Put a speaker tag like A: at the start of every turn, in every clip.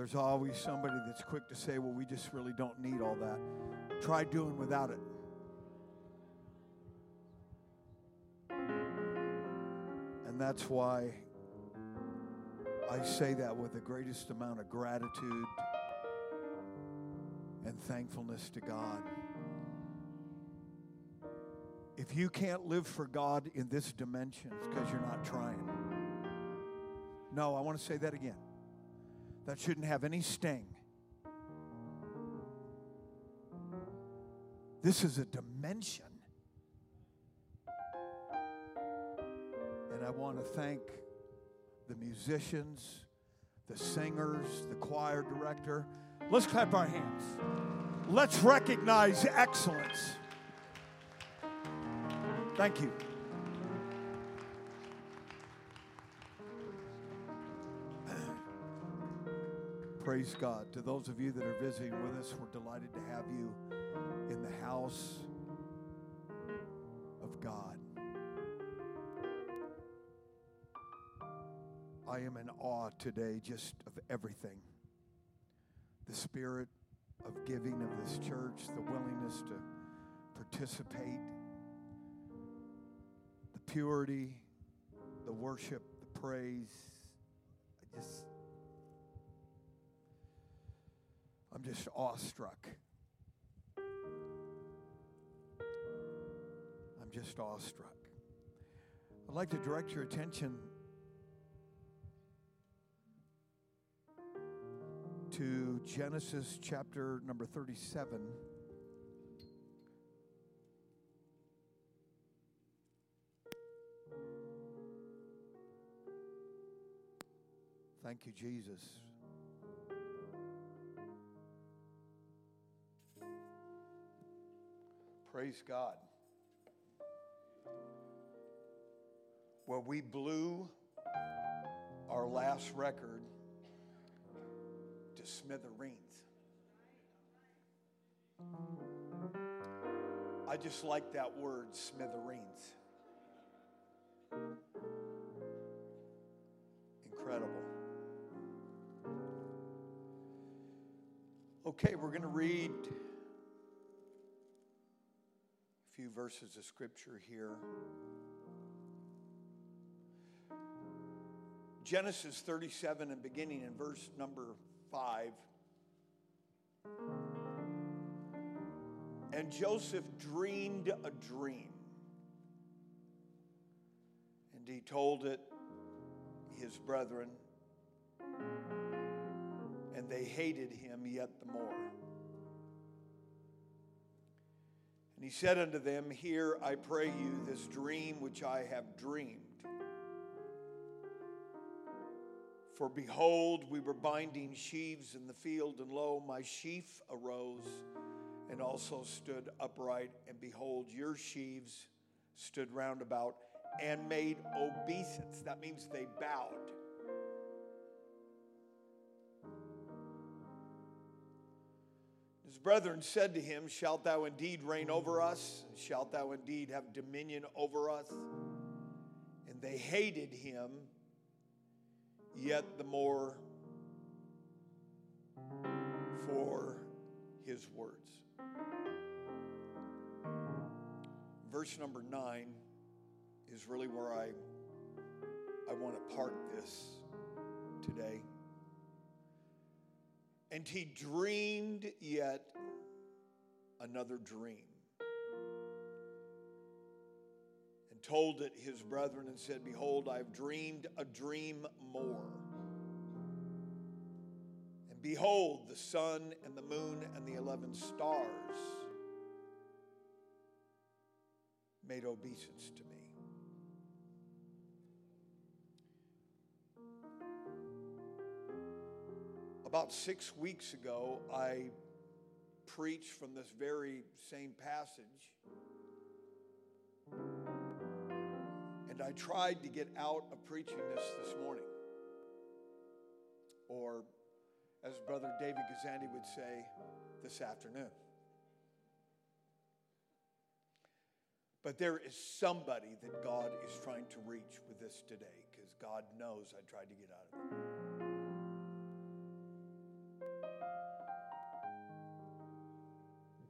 A: There's always somebody that's quick to say, well, we just really don't need all that. Try doing without it. And that's why I say that with the greatest amount of gratitude and thankfulness to God. If you can't live for God in this dimension, it's because you're not trying. No, I want to say that again. That shouldn't have any sting. This is a dimension. And I want to thank the musicians, the singers, the choir director. Let's clap our hands. Let's recognize excellence. Thank you. Praise God. To those of you that are visiting with us, we're delighted to have you in the house of God. I am in awe today just of everything the spirit of giving of this church, the willingness to participate, the purity, the worship, the praise. I just I'm just awestruck. I'm just awestruck. I'd like to direct your attention to Genesis chapter number 37. Thank you, Jesus. Praise God. Well, we blew our last record to smithereens. I just like that word, smithereens. Incredible. Okay, we're going to read verses of scripture here. Genesis 37 and beginning in verse number 5. And Joseph dreamed a dream. And he told it his brethren, and they hated him yet the more. And he said unto them, Hear, I pray you, this dream which I have dreamed. For behold, we were binding sheaves in the field, and lo, my sheaf arose and also stood upright. And behold, your sheaves stood round about and made obeisance. That means they bowed. Brethren said to him, Shalt thou indeed reign over us? Shalt thou indeed have dominion over us? And they hated him yet the more for his words. Verse number nine is really where I, I want to park this today. And he dreamed yet another dream. And told it his brethren and said, Behold, I have dreamed a dream more. And behold, the sun and the moon and the eleven stars made obeisance to me. About six weeks ago, I preached from this very same passage. And I tried to get out of preaching this this morning. Or, as Brother David Gazandi would say, this afternoon. But there is somebody that God is trying to reach with this today because God knows I tried to get out of it.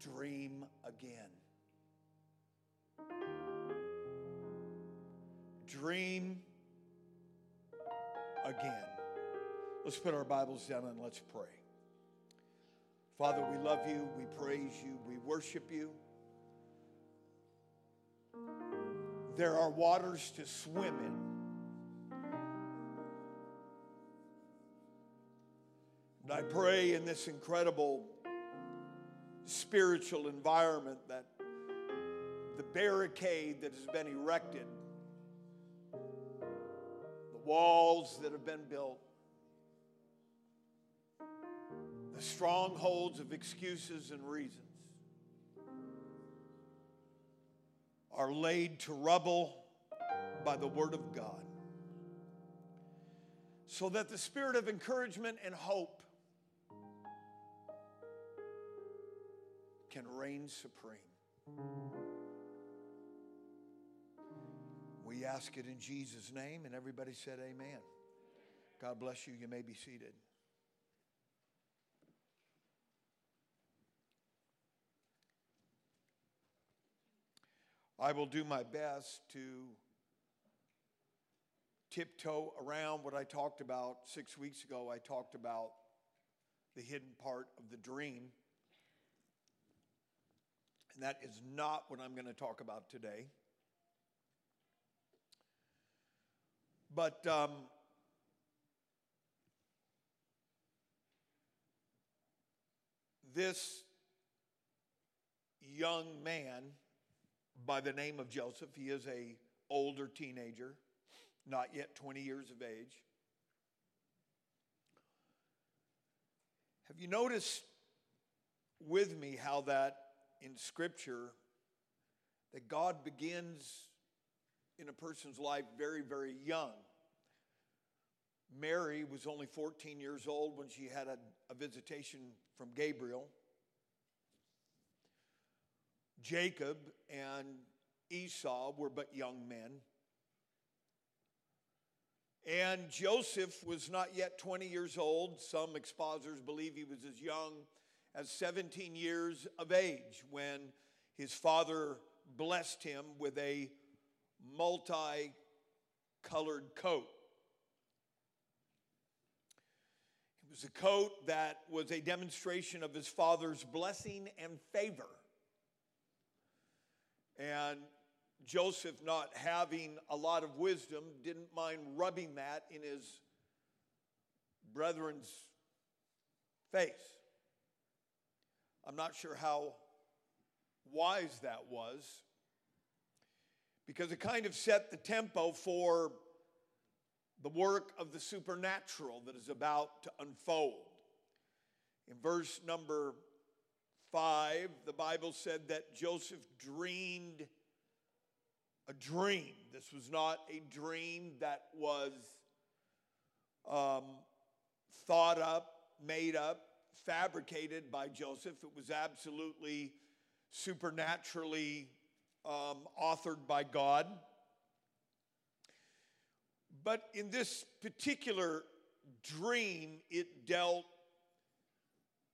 A: Dream again. Dream again. Let's put our Bibles down and let's pray. Father, we love you, we praise you, we worship you. There are waters to swim in. And I pray in this incredible spiritual environment that the barricade that has been erected, the walls that have been built, the strongholds of excuses and reasons are laid to rubble by the Word of God. So that the spirit of encouragement and hope can reign supreme. We ask it in Jesus' name, and everybody said, Amen. God bless you. You may be seated. I will do my best to tiptoe around what I talked about six weeks ago. I talked about the hidden part of the dream. And that is not what I'm going to talk about today. But um, this young man by the name of Joseph. He is a older teenager, not yet 20 years of age. Have you noticed with me how that in scripture that God begins in a person's life very very young. Mary was only 14 years old when she had a, a visitation from Gabriel. Jacob and Esau were but young men. And Joseph was not yet 20 years old. Some expositors believe he was as young as 17 years of age when his father blessed him with a multi colored coat. It was a coat that was a demonstration of his father's blessing and favor. And Joseph, not having a lot of wisdom, didn't mind rubbing that in his brethren's face. I'm not sure how wise that was because it kind of set the tempo for the work of the supernatural that is about to unfold. In verse number 5, the Bible said that Joseph dreamed a dream. This was not a dream that was um, thought up, made up, fabricated by Joseph. It was absolutely supernaturally um, authored by God. But in this particular dream, it dealt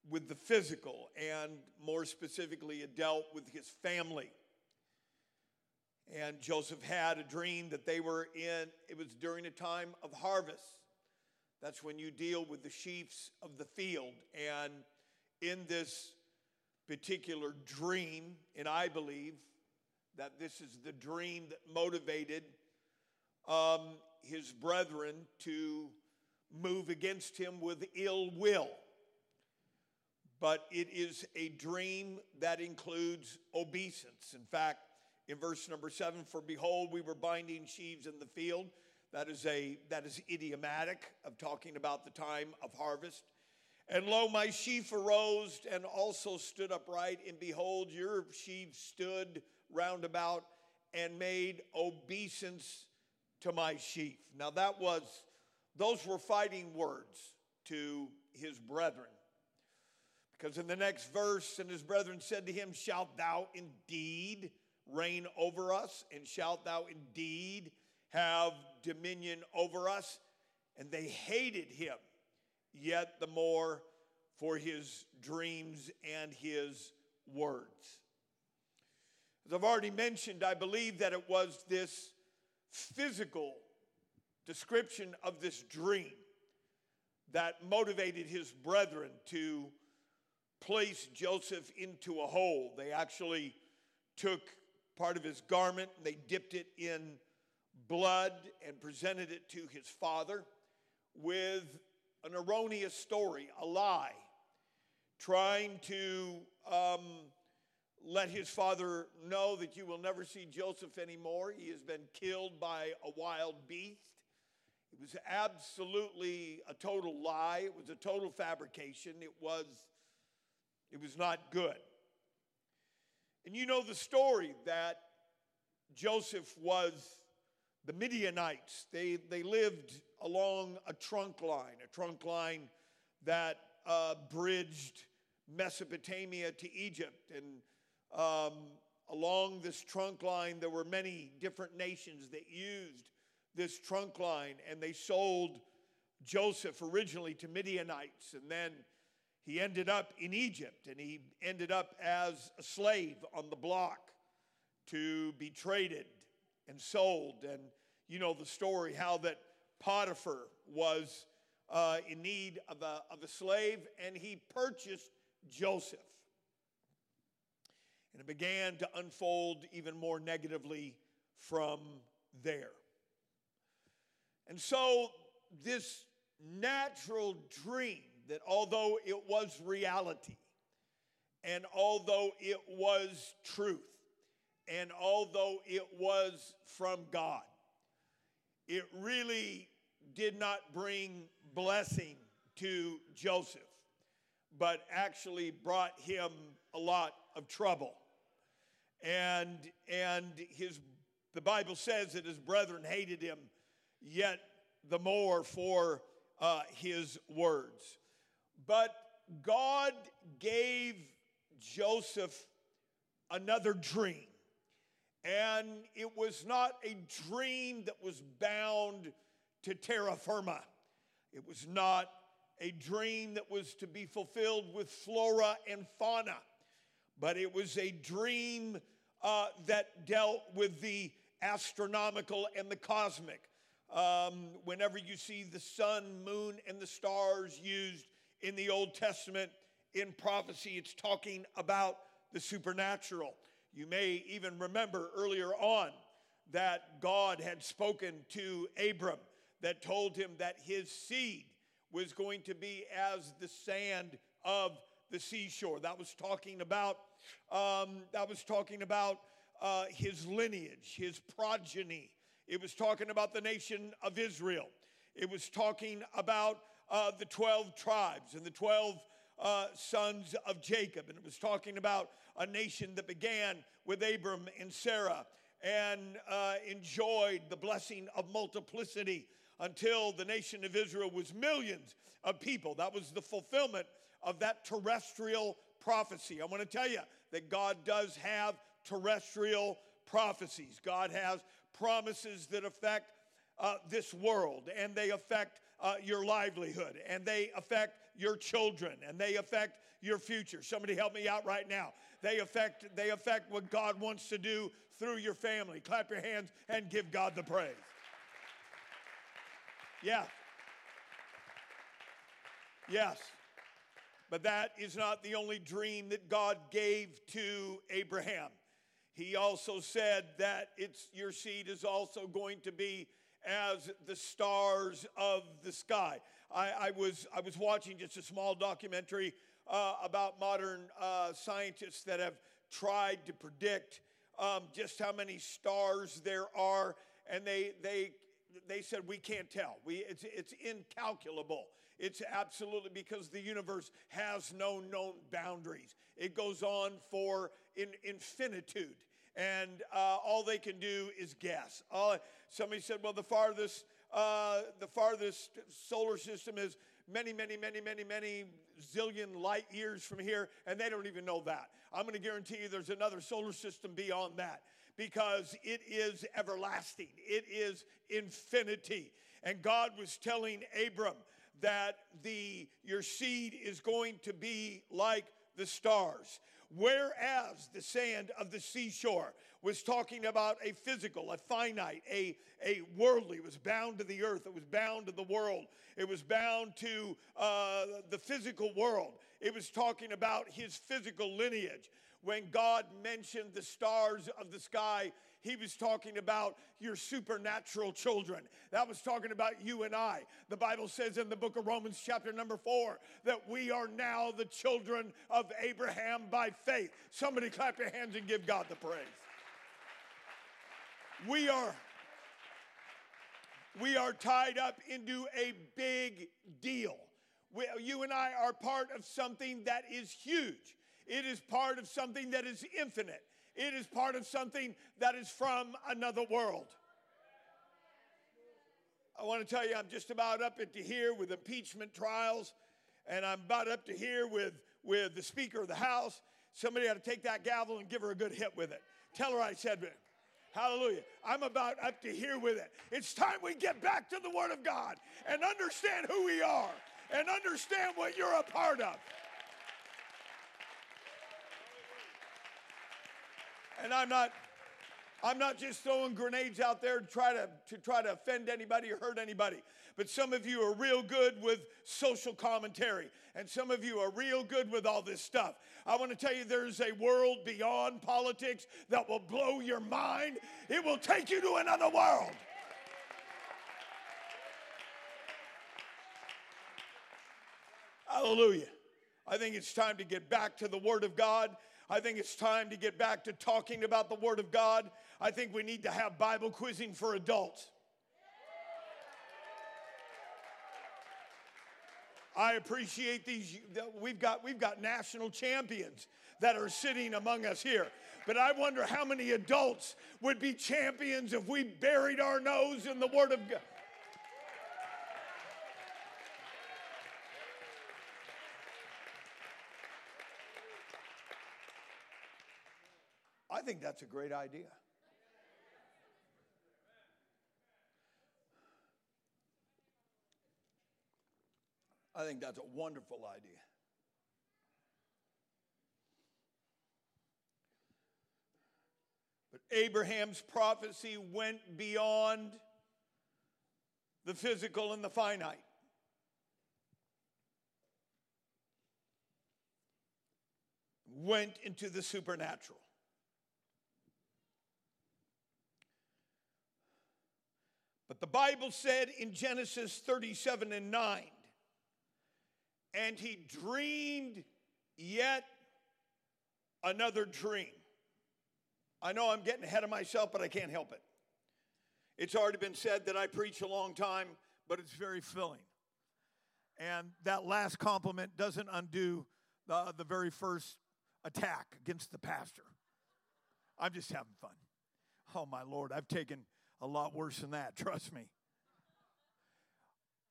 A: with the physical, and more specifically, it dealt with his family. And Joseph had a dream that they were in, it was during a time of harvest. That's when you deal with the sheaves of the field. And in this particular dream, and I believe that this is the dream that motivated um, his brethren to move against him with ill will but it is a dream that includes obeisance. In fact, in verse number seven, for behold, we were binding sheaves in the field. That is a that is idiomatic of talking about the time of harvest. And lo, my sheaf arose and also stood upright, and behold, your sheaves stood round about and made obeisance to my sheaf. Now that was those were fighting words to his brethren. Because in the next verse, and his brethren said to him, Shalt thou indeed reign over us? And shalt thou indeed have dominion over us? And they hated him yet the more for his dreams and his words. As I've already mentioned, I believe that it was this physical description of this dream that motivated his brethren to place Joseph into a hole. They actually took part of his garment, and they dipped it in blood and presented it to his father with an erroneous story, a lie, trying to um, let his father know that you will never see Joseph anymore. He has been killed by a wild beast. It was absolutely a total lie. It was a total fabrication. It was, it was not good. And you know the story that Joseph was the Midianites. They, they lived along a trunk line, a trunk line that uh, bridged Mesopotamia to Egypt. And um, along this trunk line, there were many different nations that used this trunk line, and they sold Joseph originally to Midianites, and then he ended up in Egypt, and he ended up as a slave on the block to be traded and sold. And you know the story how that Potiphar was uh, in need of a, of a slave, and he purchased Joseph. And it began to unfold even more negatively from there. And so, this natural dream that although it was reality, and although it was truth, and although it was from God, it really did not bring blessing to Joseph, but actually brought him a lot of trouble. And, and his, the Bible says that his brethren hated him yet the more for uh, his words. But God gave Joseph another dream. And it was not a dream that was bound to terra firma. It was not a dream that was to be fulfilled with flora and fauna, but it was a dream uh, that dealt with the astronomical and the cosmic. Um, whenever you see the sun, moon, and the stars used in the Old Testament in prophecy, it's talking about the supernatural. You may even remember earlier on that God had spoken to Abram that told him that his seed was going to be as the sand of the seashore. That was talking about um, that was talking about uh, his lineage, his progeny. It was talking about the nation of Israel. It was talking about uh, the 12 tribes and the 12 uh, sons of Jacob. And it was talking about a nation that began with Abram and Sarah and uh, enjoyed the blessing of multiplicity until the nation of Israel was millions of people. That was the fulfillment of that terrestrial prophecy. I want to tell you that God does have terrestrial prophecies. God has promises that affect uh, this world and they affect uh, your livelihood and they affect your children and they affect your future. Somebody help me out right now. They affect they affect what God wants to do through your family. Clap your hands and give God the praise. Yeah. Yes. But that is not the only dream that God gave to Abraham. He also said that it's your seed is also going to be as the stars of the sky. I, I was, I was watching just a small documentary uh, about modern uh, scientists that have tried to predict um, just how many stars there are, and they, they, they said we can't tell. We, it's, it's incalculable. It's absolutely because the universe has no known boundaries. It goes on for in, infinitude and uh, all they can do is guess. Uh, somebody said, well, the farthest, uh, the farthest solar system is many, many, many, many, many zillion light years from here, and they don't even know that. I'm going to guarantee you there's another solar system beyond that because it is everlasting, it is infinity. And God was telling Abram that the your seed is going to be like the stars. Whereas the sand of the seashore was talking about a physical, a finite, a, a worldly, it was bound to the earth, it was bound to the world, it was bound to uh, the physical world. It was talking about his physical lineage. When God mentioned the stars of the sky, he was talking about your supernatural children. That was talking about you and I. The Bible says in the book of Romans, chapter number four, that we are now the children of Abraham by faith. Somebody clap your hands and give God the praise. We are we are tied up into a big deal. We, you and I are part of something that is huge. It is part of something that is infinite. It is part of something that is from another world. I want to tell you, I'm just about up to here with impeachment trials, and I'm about up to here with, with the Speaker of the House. Somebody ought to take that gavel and give her a good hit with it. Tell her I said it. Hallelujah. I'm about up to here with it. It's time we get back to the Word of God and understand who we are and understand what you're a part of. And I'm not I'm not just throwing grenades out there to try to, to try to offend anybody or hurt anybody. But some of you are real good with social commentary, and some of you are real good with all this stuff. I want to tell you there's a world beyond politics that will blow your mind. It will take you to another world. Hallelujah. I think it's time to get back to the Word of God. I think it's time to get back to talking about the Word of God. I think we need to have Bible quizzing for adults. I appreciate these. We've got, we've got national champions that are sitting among us here. But I wonder how many adults would be champions if we buried our nose in the Word of God. Think that's a great idea. I think that's a wonderful idea. But Abraham's prophecy went beyond the physical and the finite. Went into the supernatural. But the Bible said in Genesis 37 and 9, and he dreamed yet another dream. I know I'm getting ahead of myself, but I can't help it. It's already been said that I preach a long time, but it's very filling. And that last compliment doesn't undo the, the very first attack against the pastor. I'm just having fun. Oh, my Lord, I've taken a lot worse than that, trust me.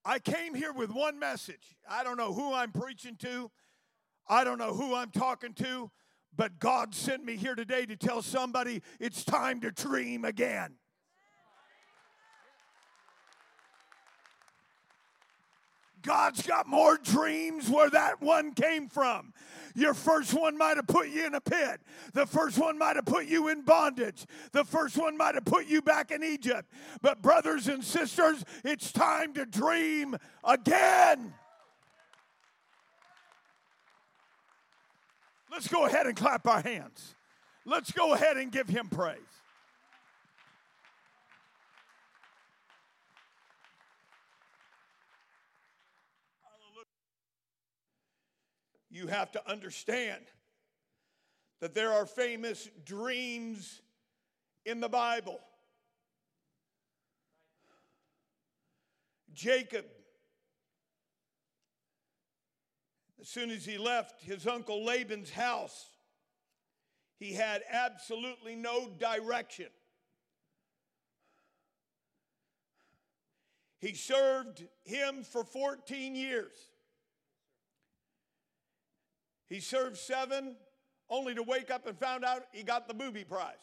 A: I came here with one message. I don't know who I'm preaching to, I don't know who I'm talking to, but God sent me here today to tell somebody it's time to dream again. God's got more dreams where that one came from. Your first one might have put you in a pit. The first one might have put you in bondage. The first one might have put you back in Egypt. But, brothers and sisters, it's time to dream again. Let's go ahead and clap our hands. Let's go ahead and give him praise. You have to understand that there are famous dreams in the Bible. Jacob, as soon as he left his uncle Laban's house, he had absolutely no direction. He served him for 14 years. He served seven only to wake up and found out he got the booby prize.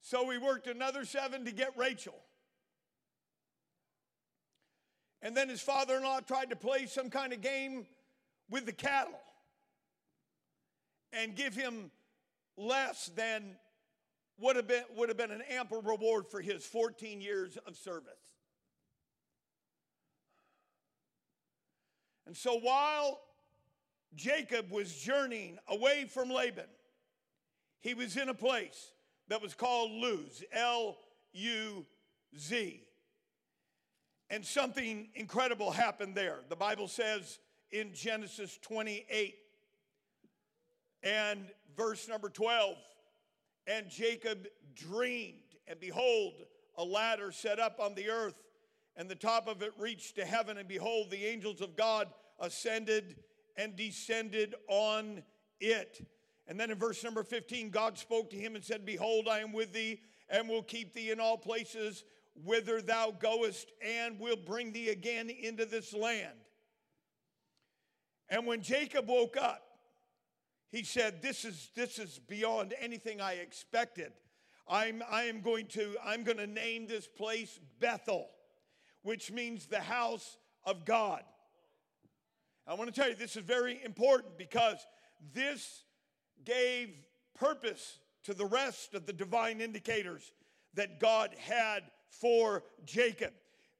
A: So we worked another seven to get Rachel. And then his father in law tried to play some kind of game with the cattle and give him less than would have been, would have been an ample reward for his 14 years of service. And so while Jacob was journeying away from Laban, he was in a place that was called Luz, L U Z. And something incredible happened there. The Bible says in Genesis 28 and verse number 12 and Jacob dreamed, and behold, a ladder set up on the earth, and the top of it reached to heaven, and behold, the angels of God ascended and descended on it. And then in verse number 15, God spoke to him and said, Behold, I am with thee and will keep thee in all places whither thou goest, and will bring thee again into this land. And when Jacob woke up, he said, This is, this is beyond anything I expected. I'm, I am going to, I'm going to name this place Bethel, which means the house of God. I want to tell you, this is very important because this gave purpose to the rest of the divine indicators that God had for Jacob.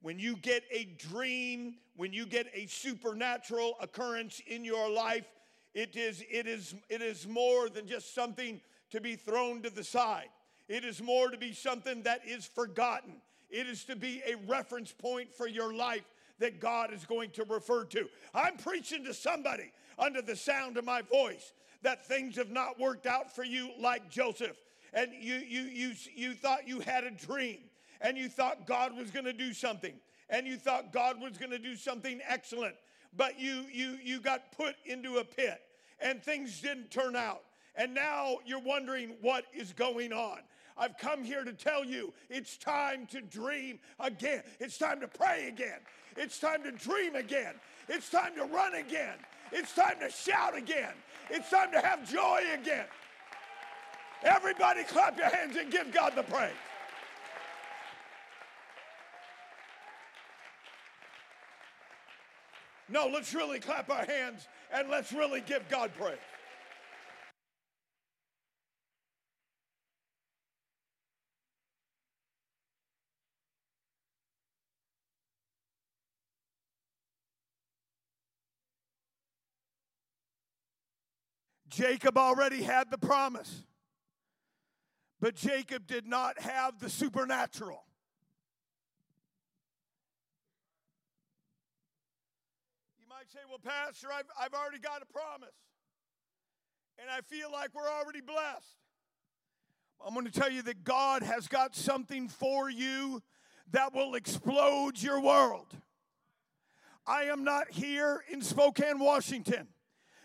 A: When you get a dream, when you get a supernatural occurrence in your life, it is, it is, it is more than just something to be thrown to the side. It is more to be something that is forgotten. It is to be a reference point for your life that God is going to refer to. I'm preaching to somebody under the sound of my voice that things have not worked out for you like Joseph. And you, you, you, you thought you had a dream and you thought God was going to do something and you thought God was going to do something excellent but you you you got put into a pit and things didn't turn out. And now you're wondering what is going on. I've come here to tell you it's time to dream again. It's time to pray again. It's time to dream again. It's time to run again. It's time to shout again. It's time to have joy again. Everybody clap your hands and give God the praise. No, let's really clap our hands and let's really give God praise. Jacob already had the promise, but Jacob did not have the supernatural. You might say, Well, Pastor, I've, I've already got a promise, and I feel like we're already blessed. I'm going to tell you that God has got something for you that will explode your world. I am not here in Spokane, Washington,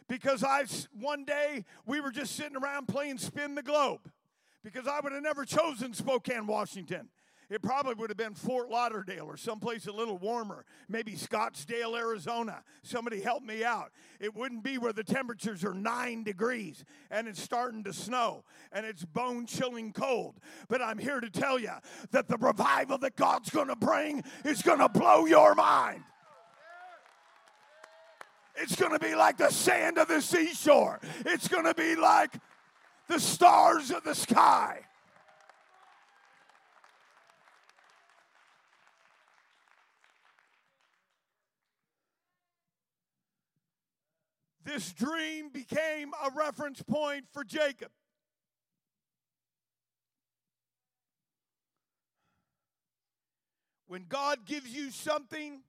A: because I one day we were just sitting around playing spin the globe because I would have never chosen Spokane, Washington. It probably would have been Fort Lauderdale or someplace a little warmer, maybe Scottsdale, Arizona. Somebody help me out. It wouldn't be where the temperatures are nine degrees and it's starting to snow and it's bone chilling cold. But I'm here to tell you that the revival that God's going to bring is going to blow your mind. It's going to be like the sand of the seashore. It's going to be like the stars of the sky. this dream became a reference point for Jacob. When God gives you something,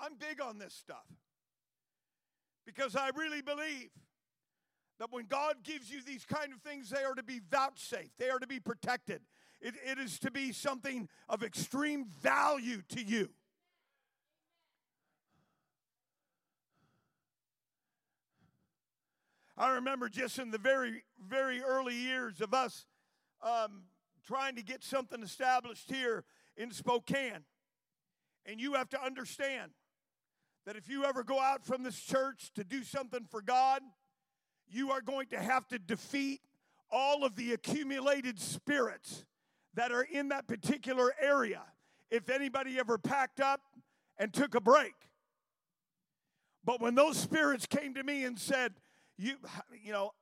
A: I'm big on this stuff because I really believe that when God gives you these kind of things, they are to be vouchsafed, they are to be protected. It, it is to be something of extreme value to you. I remember just in the very, very early years of us um, trying to get something established here in Spokane. And you have to understand that if you ever go out from this church to do something for God, you are going to have to defeat all of the accumulated spirits that are in that particular area if anybody ever packed up and took a break. But when those spirits came to me and said, you, you know,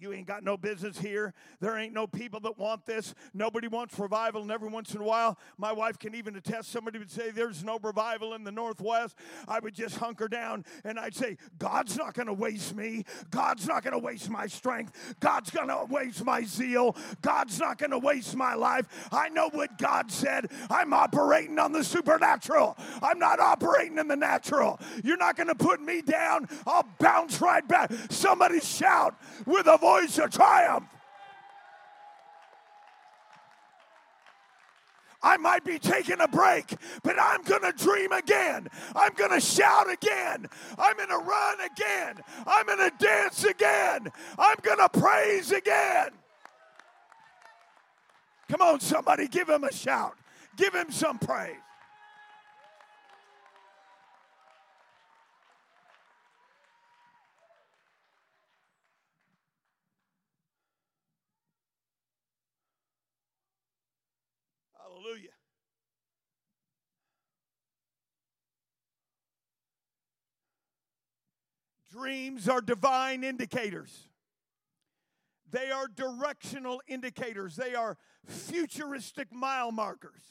A: you ain't got no business here. There ain't no people that want this. Nobody wants revival. And every once in a while, my wife can even attest, somebody would say, There's no revival in the Northwest. I would just hunker down and I'd say, God's not going to waste me. God's not going to waste my strength. God's going to waste my zeal. God's not going to waste my life. I know what God said. I'm operating on the supernatural. I'm not operating in the natural. You're not going to put me down. I'll bounce right back. Somebody shout with a voice voice of triumph. I might be taking a break, but I'm going to dream again. I'm going to shout again. I'm going to run again. I'm going to dance again. I'm going to praise again. Come on, somebody, give him a shout. Give him some praise. Hallelujah. Dreams are divine indicators. They are directional indicators. They are futuristic mile markers.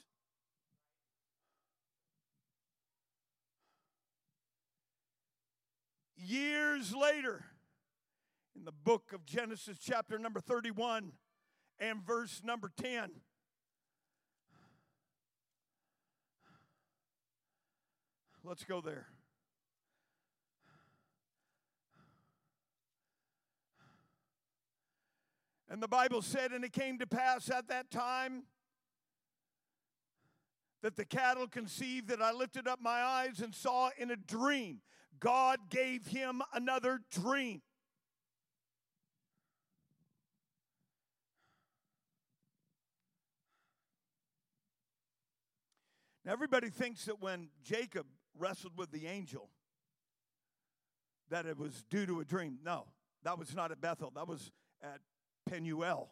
A: Years later, in the book of Genesis, chapter number 31 and verse number 10, Let's go there. And the Bible said, and it came to pass at that time that the cattle conceived that I lifted up my eyes and saw in a dream. God gave him another dream. Now, everybody thinks that when Jacob wrestled with the angel that it was due to a dream. No, that was not at Bethel, that was at Penuel.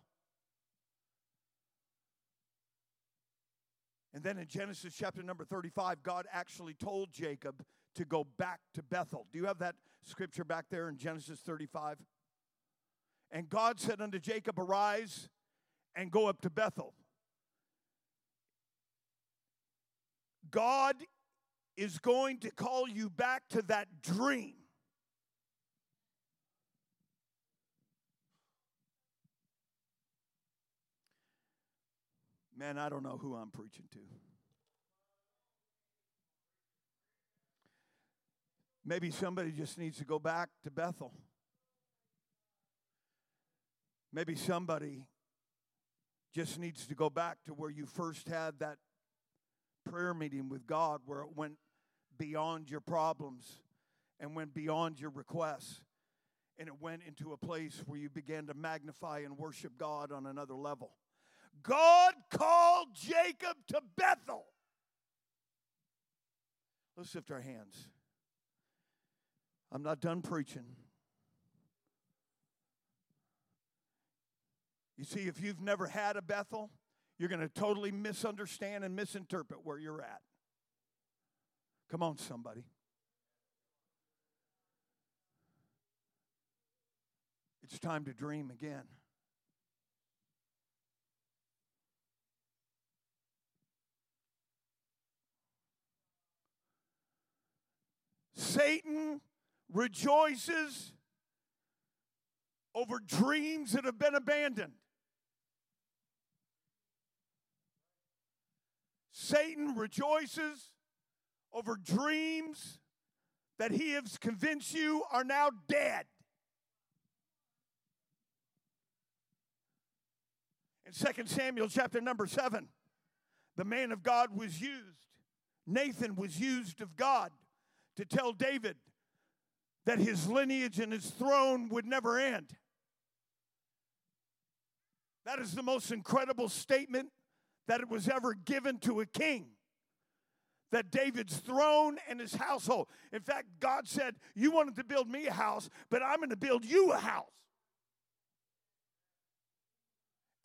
A: And then in Genesis chapter number 35, God actually told Jacob to go back to Bethel. Do you have that scripture back there in Genesis 35? And God said unto Jacob, Arise and go up to Bethel. God is going to call you back to that dream. Man, I don't know who I'm preaching to. Maybe somebody just needs to go back to Bethel. Maybe somebody just needs to go back to where you first had that prayer meeting with God where it went beyond your problems and went beyond your requests. And it went into a place where you began to magnify and worship God on another level. God called Jacob to Bethel. Let's lift our hands. I'm not done preaching. You see, if you've never had a Bethel, you're going to totally misunderstand and misinterpret where you're at. Come on, somebody. It's time to dream again. Satan rejoices over dreams that have been abandoned. Satan rejoices over dreams that he has convinced you are now dead. In 2 Samuel chapter number 7, the man of God was used. Nathan was used of God to tell David that his lineage and his throne would never end. That is the most incredible statement that it was ever given to a king that David's throne and his household. In fact, God said, You wanted to build me a house, but I'm going to build you a house.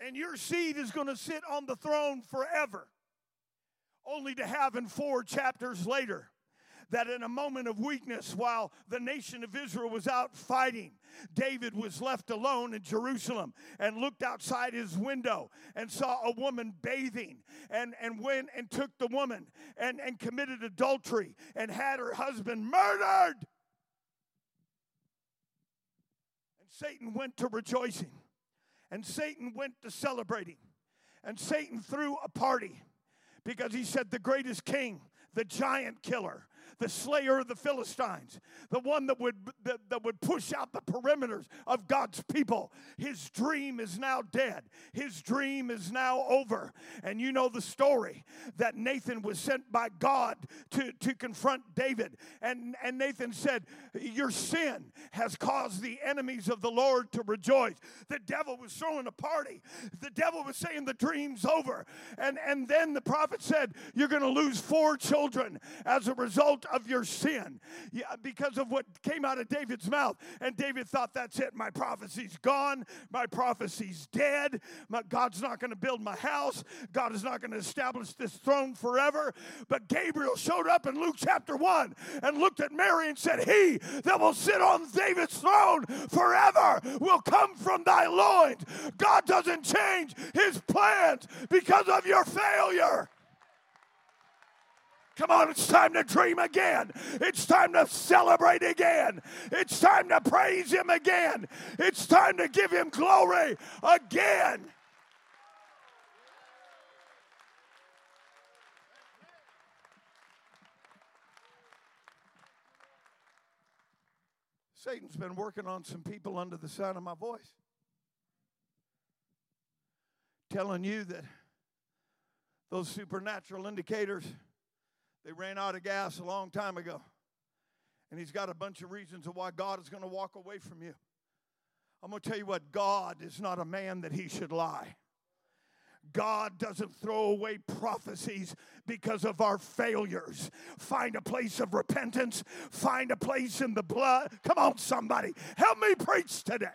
A: and your seed is going to sit on the throne forever. Only to have in four chapters later that in a moment of weakness, while the nation of Israel was out fighting, David was left alone in Jerusalem and looked outside his window and saw a woman bathing and, and went and took the woman and, and committed adultery and had her husband murdered. And Satan went to rejoicing, and Satan went to celebrating, and Satan threw a party because he said, The greatest king, the giant killer, the slayer of the Philistines, the one that would, that, that would push out the perimeters of God's people. His dream is now dead, his dream is now over. And you know the story that Nathan was sent by God to, to confront David. And, and Nathan said, Your sin has caused the enemies of the Lord to rejoice. The devil was throwing a party, the devil was saying the dream's over. And, and then the prophet said, You're going to lose four children as a result of your sin yeah, because of what came out of David's mouth. And David thought, that's it. My prophecy's gone. My prophecy's dead. My, God's not going to build my house. God is not going to establish this throne forever. But Gabriel showed up in Luke chapter 1 and looked at Mary and said, He that will sit on David's throne forever will come from thy loins. God doesn't change his plans because of your failure. Come on, it's time to dream again. It's time to celebrate again. It's time to praise Him again. It's time to give Him glory again. Satan's been working on some people under the sound of my voice, telling you that those supernatural indicators they ran out of gas a long time ago. And he's got a bunch of reasons of why God is going to walk away from you. I'm going to tell you what God is not a man that he should lie. God doesn't throw away prophecies because of our failures. Find a place of repentance, find a place in the blood. Come on, somebody, help me preach today.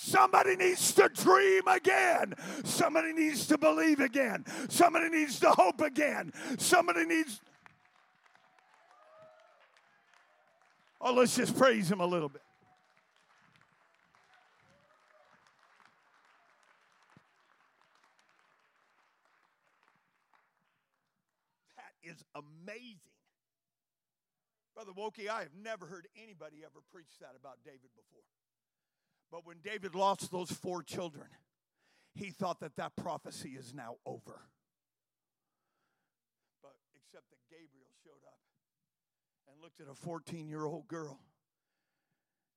A: Somebody needs to dream again. Somebody needs to believe again. Somebody needs to hope again. Somebody needs. Oh, let's just praise him a little bit. That is amazing. Brother Wokey, I have never heard anybody ever preach that about David before. But when David lost those four children, he thought that that prophecy is now over. But except that Gabriel showed up and looked at a 14 year old girl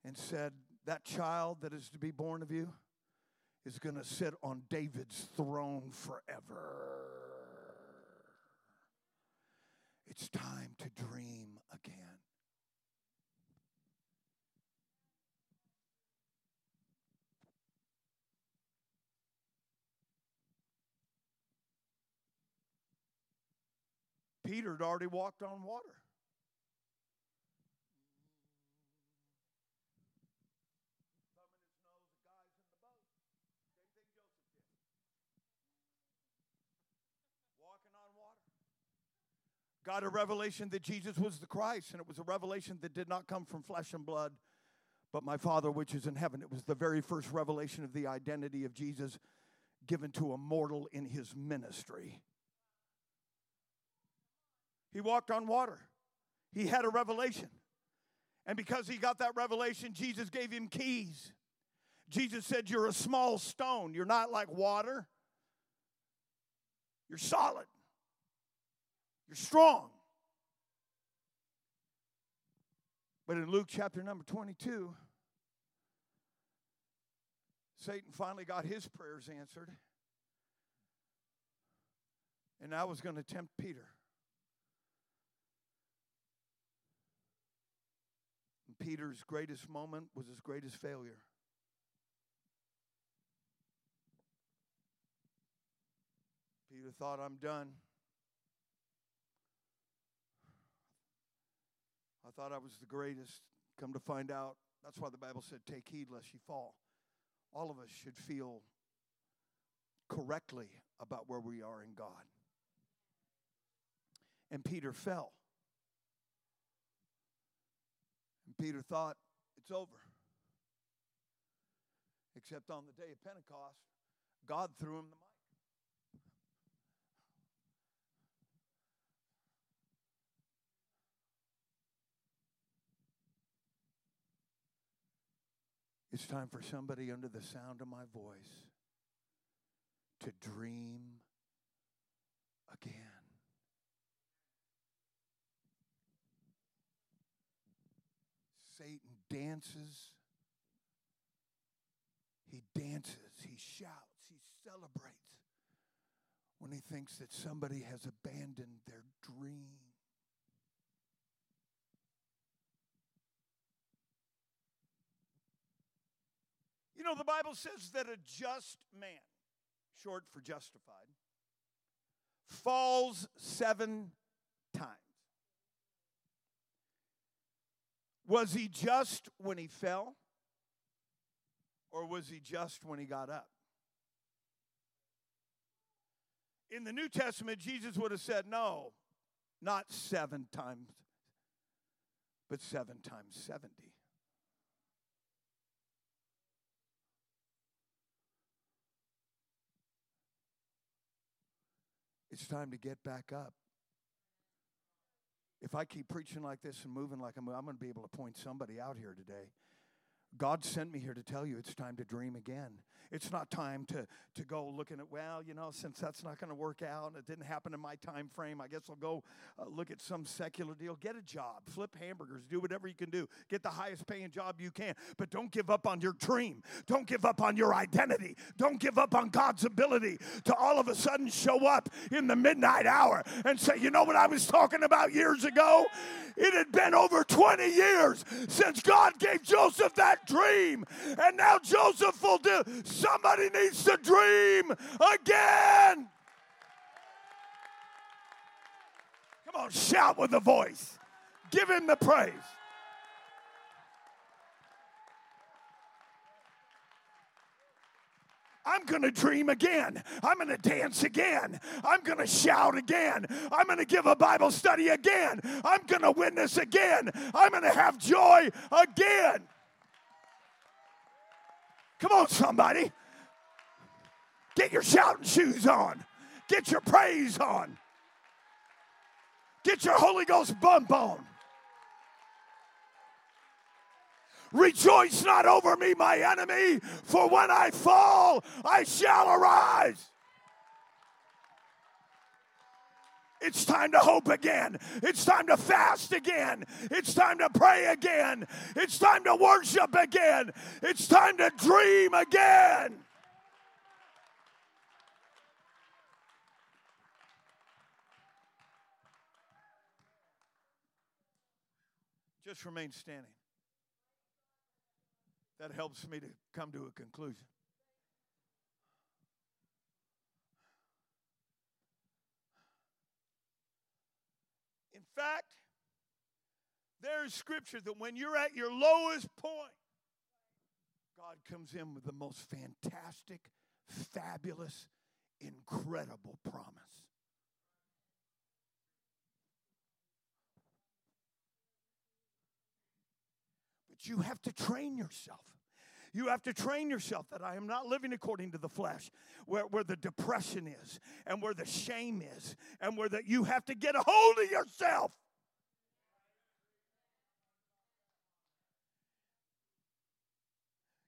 A: and said, That child that is to be born of you is going to sit on David's throne forever. It's time to dream again. Peter had already walked on water. got a revelation that Jesus was the Christ, and it was a revelation that did not come from flesh and blood, but my Father which is in heaven. It was the very first revelation of the identity of Jesus given to a mortal in his ministry. He walked on water. He had a revelation. And because he got that revelation, Jesus gave him keys. Jesus said, You're a small stone. You're not like water. You're solid. You're strong. But in Luke chapter number 22, Satan finally got his prayers answered. And I was going to tempt Peter. Peter's greatest moment was his greatest failure. Peter thought, I'm done. I thought I was the greatest. Come to find out, that's why the Bible said, take heed lest you fall. all of us should feel correctly about where we are in God. And Peter fell. And Peter thought, it's over. Except on the day of Pentecost, God threw him the mic. It's time for somebody under the sound of my voice to dream again. Satan dances. He dances, he shouts, he celebrates when he thinks that somebody has abandoned their dream. You know, the Bible says that a just man, short for justified, falls seven times. Was he just when he fell? Or was he just when he got up? In the New Testament, Jesus would have said, no, not seven times, but seven times 70. It's time to get back up. If I keep preaching like this and moving like I'm, I'm going to be able to point somebody out here today. God sent me here to tell you it's time to dream again. It's not time to, to go looking at, well, you know, since that's not going to work out and it didn't happen in my time frame, I guess I'll go uh, look at some secular deal. Get a job, flip hamburgers, do whatever you can do. Get the highest paying job you can. But don't give up on your dream. Don't give up on your identity. Don't give up on God's ability to all of a sudden show up in the midnight hour and say, you know what I was talking about years ago? It had been over 20 years since God gave Joseph that dream. And now Joseph will do. Somebody needs to dream again. Come on, shout with a voice. Give him the praise. I'm going to dream again. I'm going to dance again. I'm going to shout again. I'm going to give a Bible study again. I'm going to witness again. I'm going to have joy again. Come on, somebody. Get your shouting shoes on. Get your praise on. Get your Holy Ghost bump on. Rejoice not over me, my enemy, for when I fall, I shall arise. It's time to hope again. It's time to fast again. It's time to pray again. It's time to worship again. It's time to dream again. Just remain standing. That helps me to come to a conclusion. Fact, there's scripture that when you're at your lowest point, God comes in with the most fantastic, fabulous, incredible promise. But you have to train yourself. You have to train yourself that I am not living according to the flesh, where, where the depression is, and where the shame is, and where that you have to get a hold of yourself.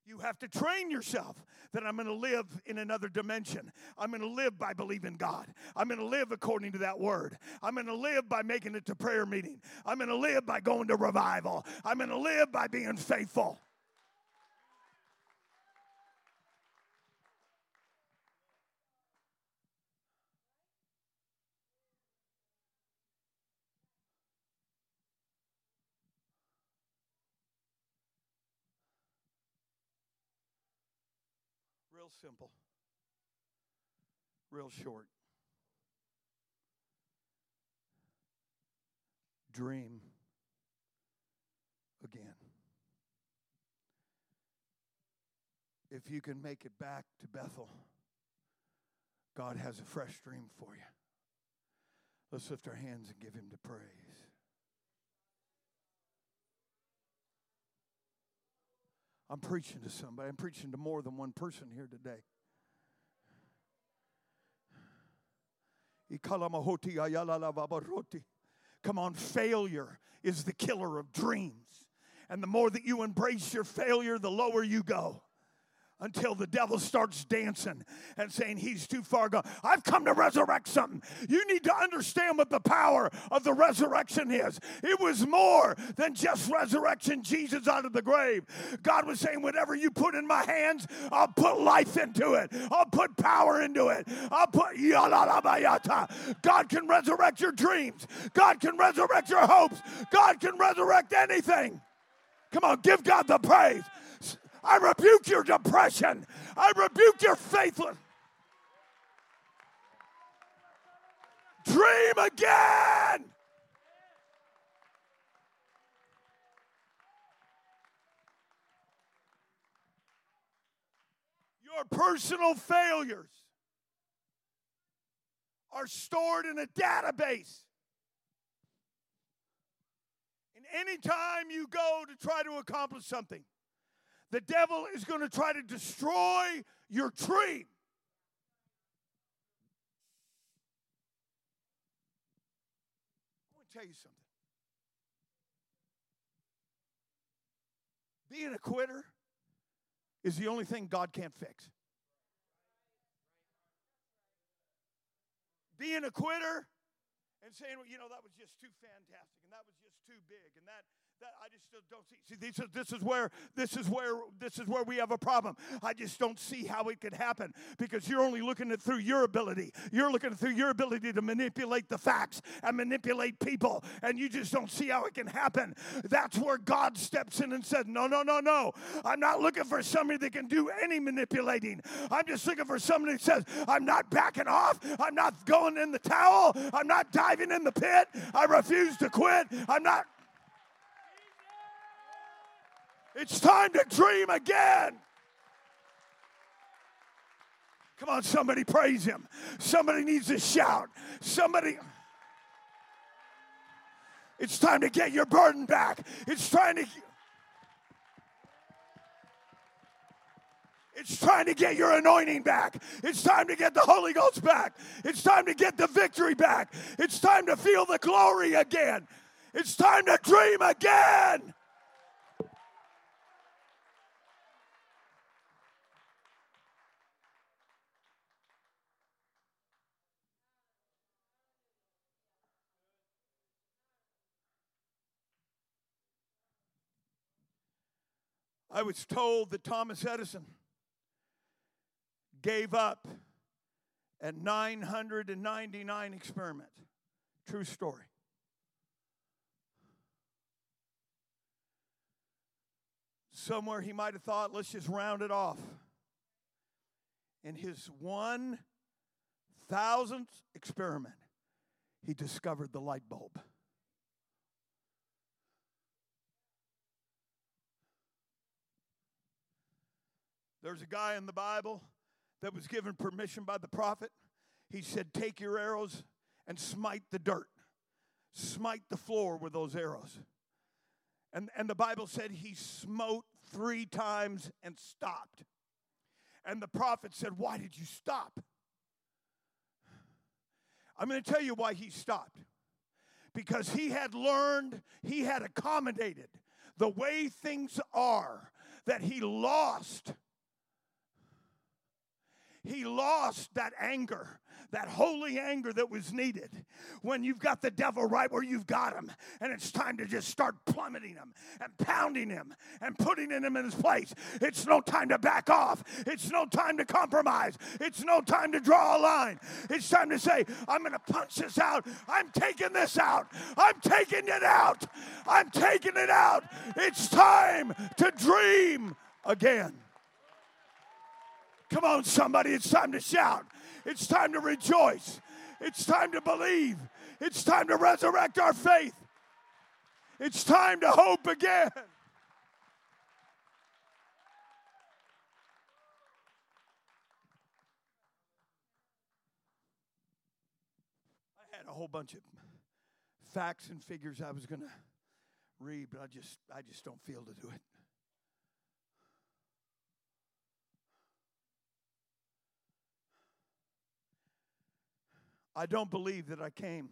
A: You have to train yourself that I'm going to live in another dimension. I'm going to live by believing God. I'm going to live according to that word. I'm going to live by making it to prayer meeting. I'm going to live by going to revival. I'm going to live by being faithful. Simple, real short. Dream again. if you can make it back to Bethel, God has a fresh dream for you. Let's lift our hands and give Him the praise. I'm preaching to somebody. I'm preaching to more than one person here today. Come on, failure is the killer of dreams. And the more that you embrace your failure, the lower you go until the devil starts dancing and saying he's too far gone. I've come to resurrect something. You need to understand what the power of the resurrection is. It was more than just resurrection Jesus out of the grave. God was saying, whatever you put in my hands, I'll put life into it. I'll put power into it. I'll put. God can resurrect your dreams. God can resurrect your hopes. God can resurrect anything. Come on, give God the praise. I rebuke your depression. I rebuke your faithless. Dream again. Your personal failures are stored in a database. And anytime you go to try to accomplish something, the devil is going to try to destroy your tree. Tell you something. Being a quitter is the only thing God can't fix. Being a quitter and saying, well, you know, that was just too fantastic and that was just too big and that I just don't see. See, this is, this is where this is where this is where we have a problem. I just don't see how it could happen because you're only looking at through your ability. You're looking through your ability to manipulate the facts and manipulate people, and you just don't see how it can happen. That's where God steps in and says, "No, no, no, no. I'm not looking for somebody that can do any manipulating. I'm just looking for somebody that says, I'm not backing off. I'm not going in the towel. I'm not diving in the pit. I refuse to quit. I'm not." It's time to dream again. Come on, somebody praise him. Somebody needs to shout. Somebody. It's time to get your burden back. It's trying to. It's trying to get your anointing back. It's time to get the Holy Ghost back. It's time to get the victory back. It's time to feel the glory again. It's time to dream again. I was told that Thomas Edison gave up at 999 experiments. True story. Somewhere he might have thought, let's just round it off. In his 1,000th experiment, he discovered the light bulb. There's a guy in the Bible that was given permission by the prophet. He said, Take your arrows and smite the dirt, smite the floor with those arrows. And, and the Bible said he smote three times and stopped. And the prophet said, Why did you stop? I'm going to tell you why he stopped. Because he had learned, he had accommodated the way things are, that he lost he lost that anger, that holy anger that was needed when you've got the devil right where you've got him. And it's time to just start plummeting him and pounding him and putting him in his place. It's no time to back off. It's no time to compromise. It's no time to draw a line. It's time to say, I'm going to punch this out. I'm taking this out. I'm taking it out. I'm taking it out. It's time to dream again. Come on, somebody, it's time to shout. It's time to rejoice. It's time to believe. It's time to resurrect our faith. It's time to hope again. I had a whole bunch of facts and figures I was going to read, but I just I just don't feel to do it. I don't believe that I came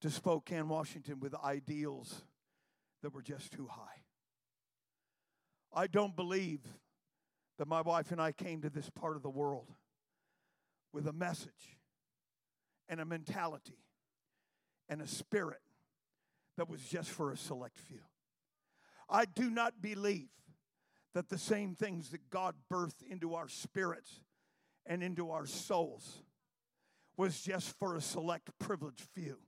A: to Spokane, Washington with ideals that were just too high. I don't believe that my wife and I came to this part of the world with a message and a mentality and a spirit that was just for a select few. I do not believe that the same things that God birthed into our spirits and into our souls was just for a select privileged few.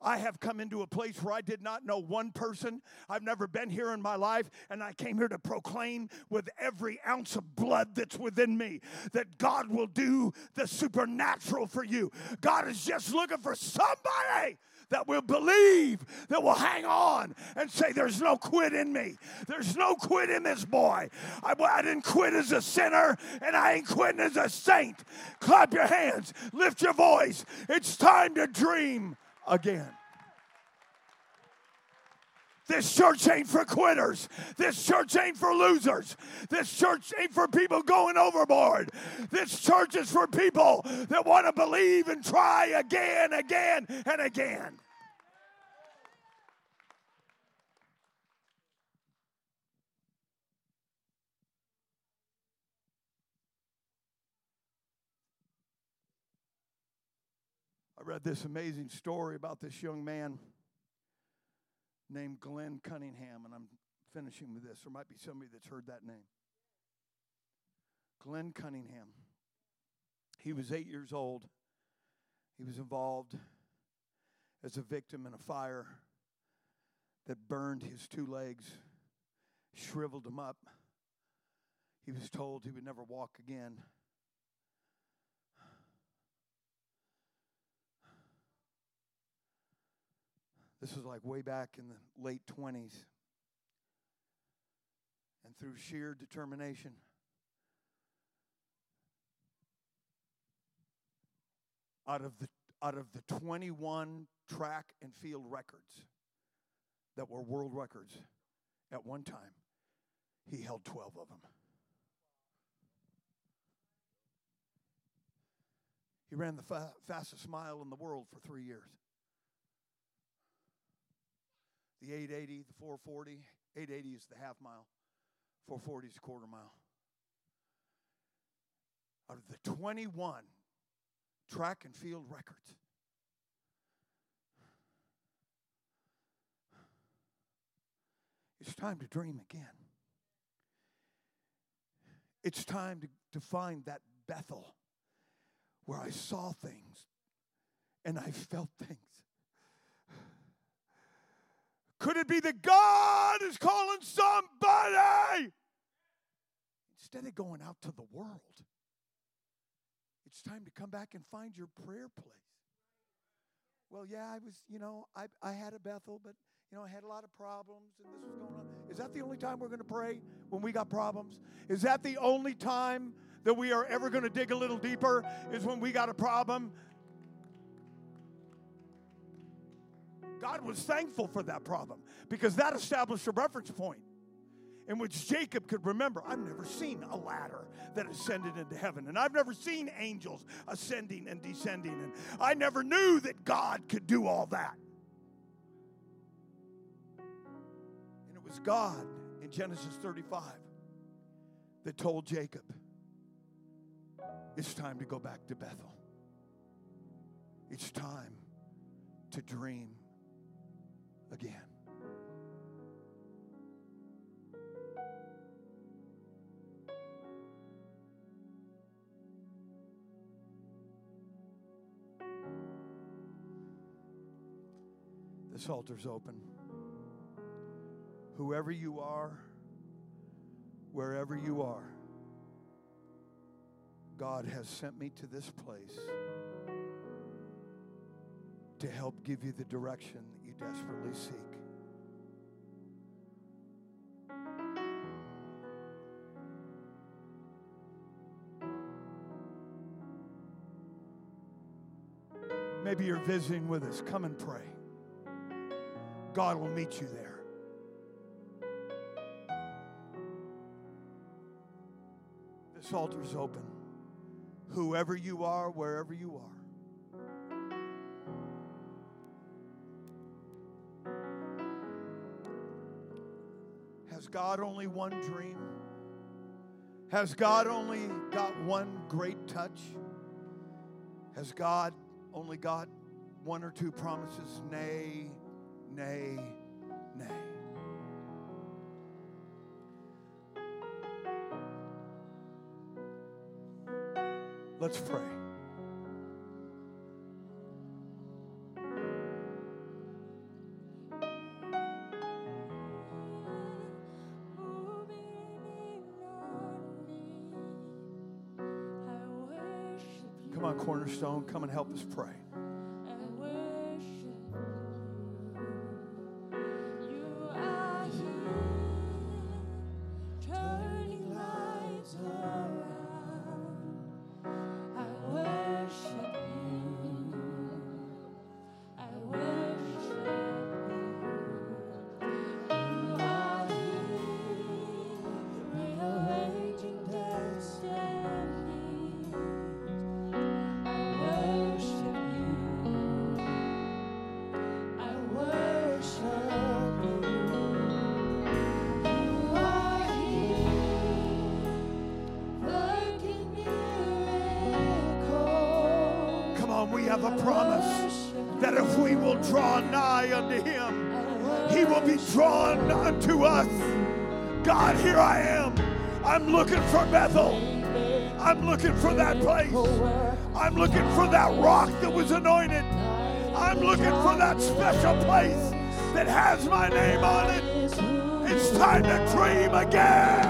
A: I have come into a place where I did not know one person. I've never been here in my life, and I came here to proclaim with every ounce of blood that's within me that God will do the supernatural for you. God is just looking for somebody that will believe, that will hang on and say, There's no quit in me. There's no quit in this boy. I, I didn't quit as a sinner, and I ain't quitting as a saint. Clap your hands, lift your voice. It's time to dream again. This church ain't for quitters. This church ain't for losers. This church ain't for people going overboard. This church is for people that want to believe and try again, again, and again. I read this amazing story about this young man named Glenn Cunningham, and I'm finishing with this. There might be somebody that's heard that name. Glenn Cunningham. He was eight years old. He was involved as a victim in a fire that burned his two legs, shriveled him up. He was told he would never walk again. This was like way back in the late 20s. And through sheer determination, out of the out of the 21 track and field records that were world records at one time, he held 12 of them. He ran the fa- fastest mile in the world for three years the 880, the 440. 880 is the half mile, 440 is a quarter mile. Out of the 21 track and field records, it's time to dream again. It's time to, to find that Bethel where I saw things and I felt things could it be that God is calling somebody? Instead of going out to the world, it's time to come back and find your prayer place. Well, yeah, I was, you know, I, I had a Bethel, but, you know, I had a lot of problems and this was going on. Is that the only time we're going to pray when we got problems? Is that the only time that we are ever going to dig a little deeper? Is when we got a problem? God was thankful for that problem because that established a reference point in which Jacob could remember I've never seen a ladder that ascended into heaven, and I've never seen angels ascending and descending, and I never knew that God could do all that. And it was God in Genesis 35 that told Jacob, It's time to go back to Bethel. It's time to dream again. This altar's open. Whoever you are, wherever you are, God has sent me to this place to help give you the direction desperately seek.
B: Maybe you're visiting with us. Come and pray. God will meet you there. This altar is open. Whoever you are, wherever you are. Has God only one dream? Has God only got one great touch? Has God only got one or two promises? Nay, nay, nay. Let's pray. On, Cornerstone, come and help us pray. I'm looking for Bethel. I'm looking for that place. I'm looking for that rock that was anointed. I'm looking for that special place that has my name on it. It's time to dream again.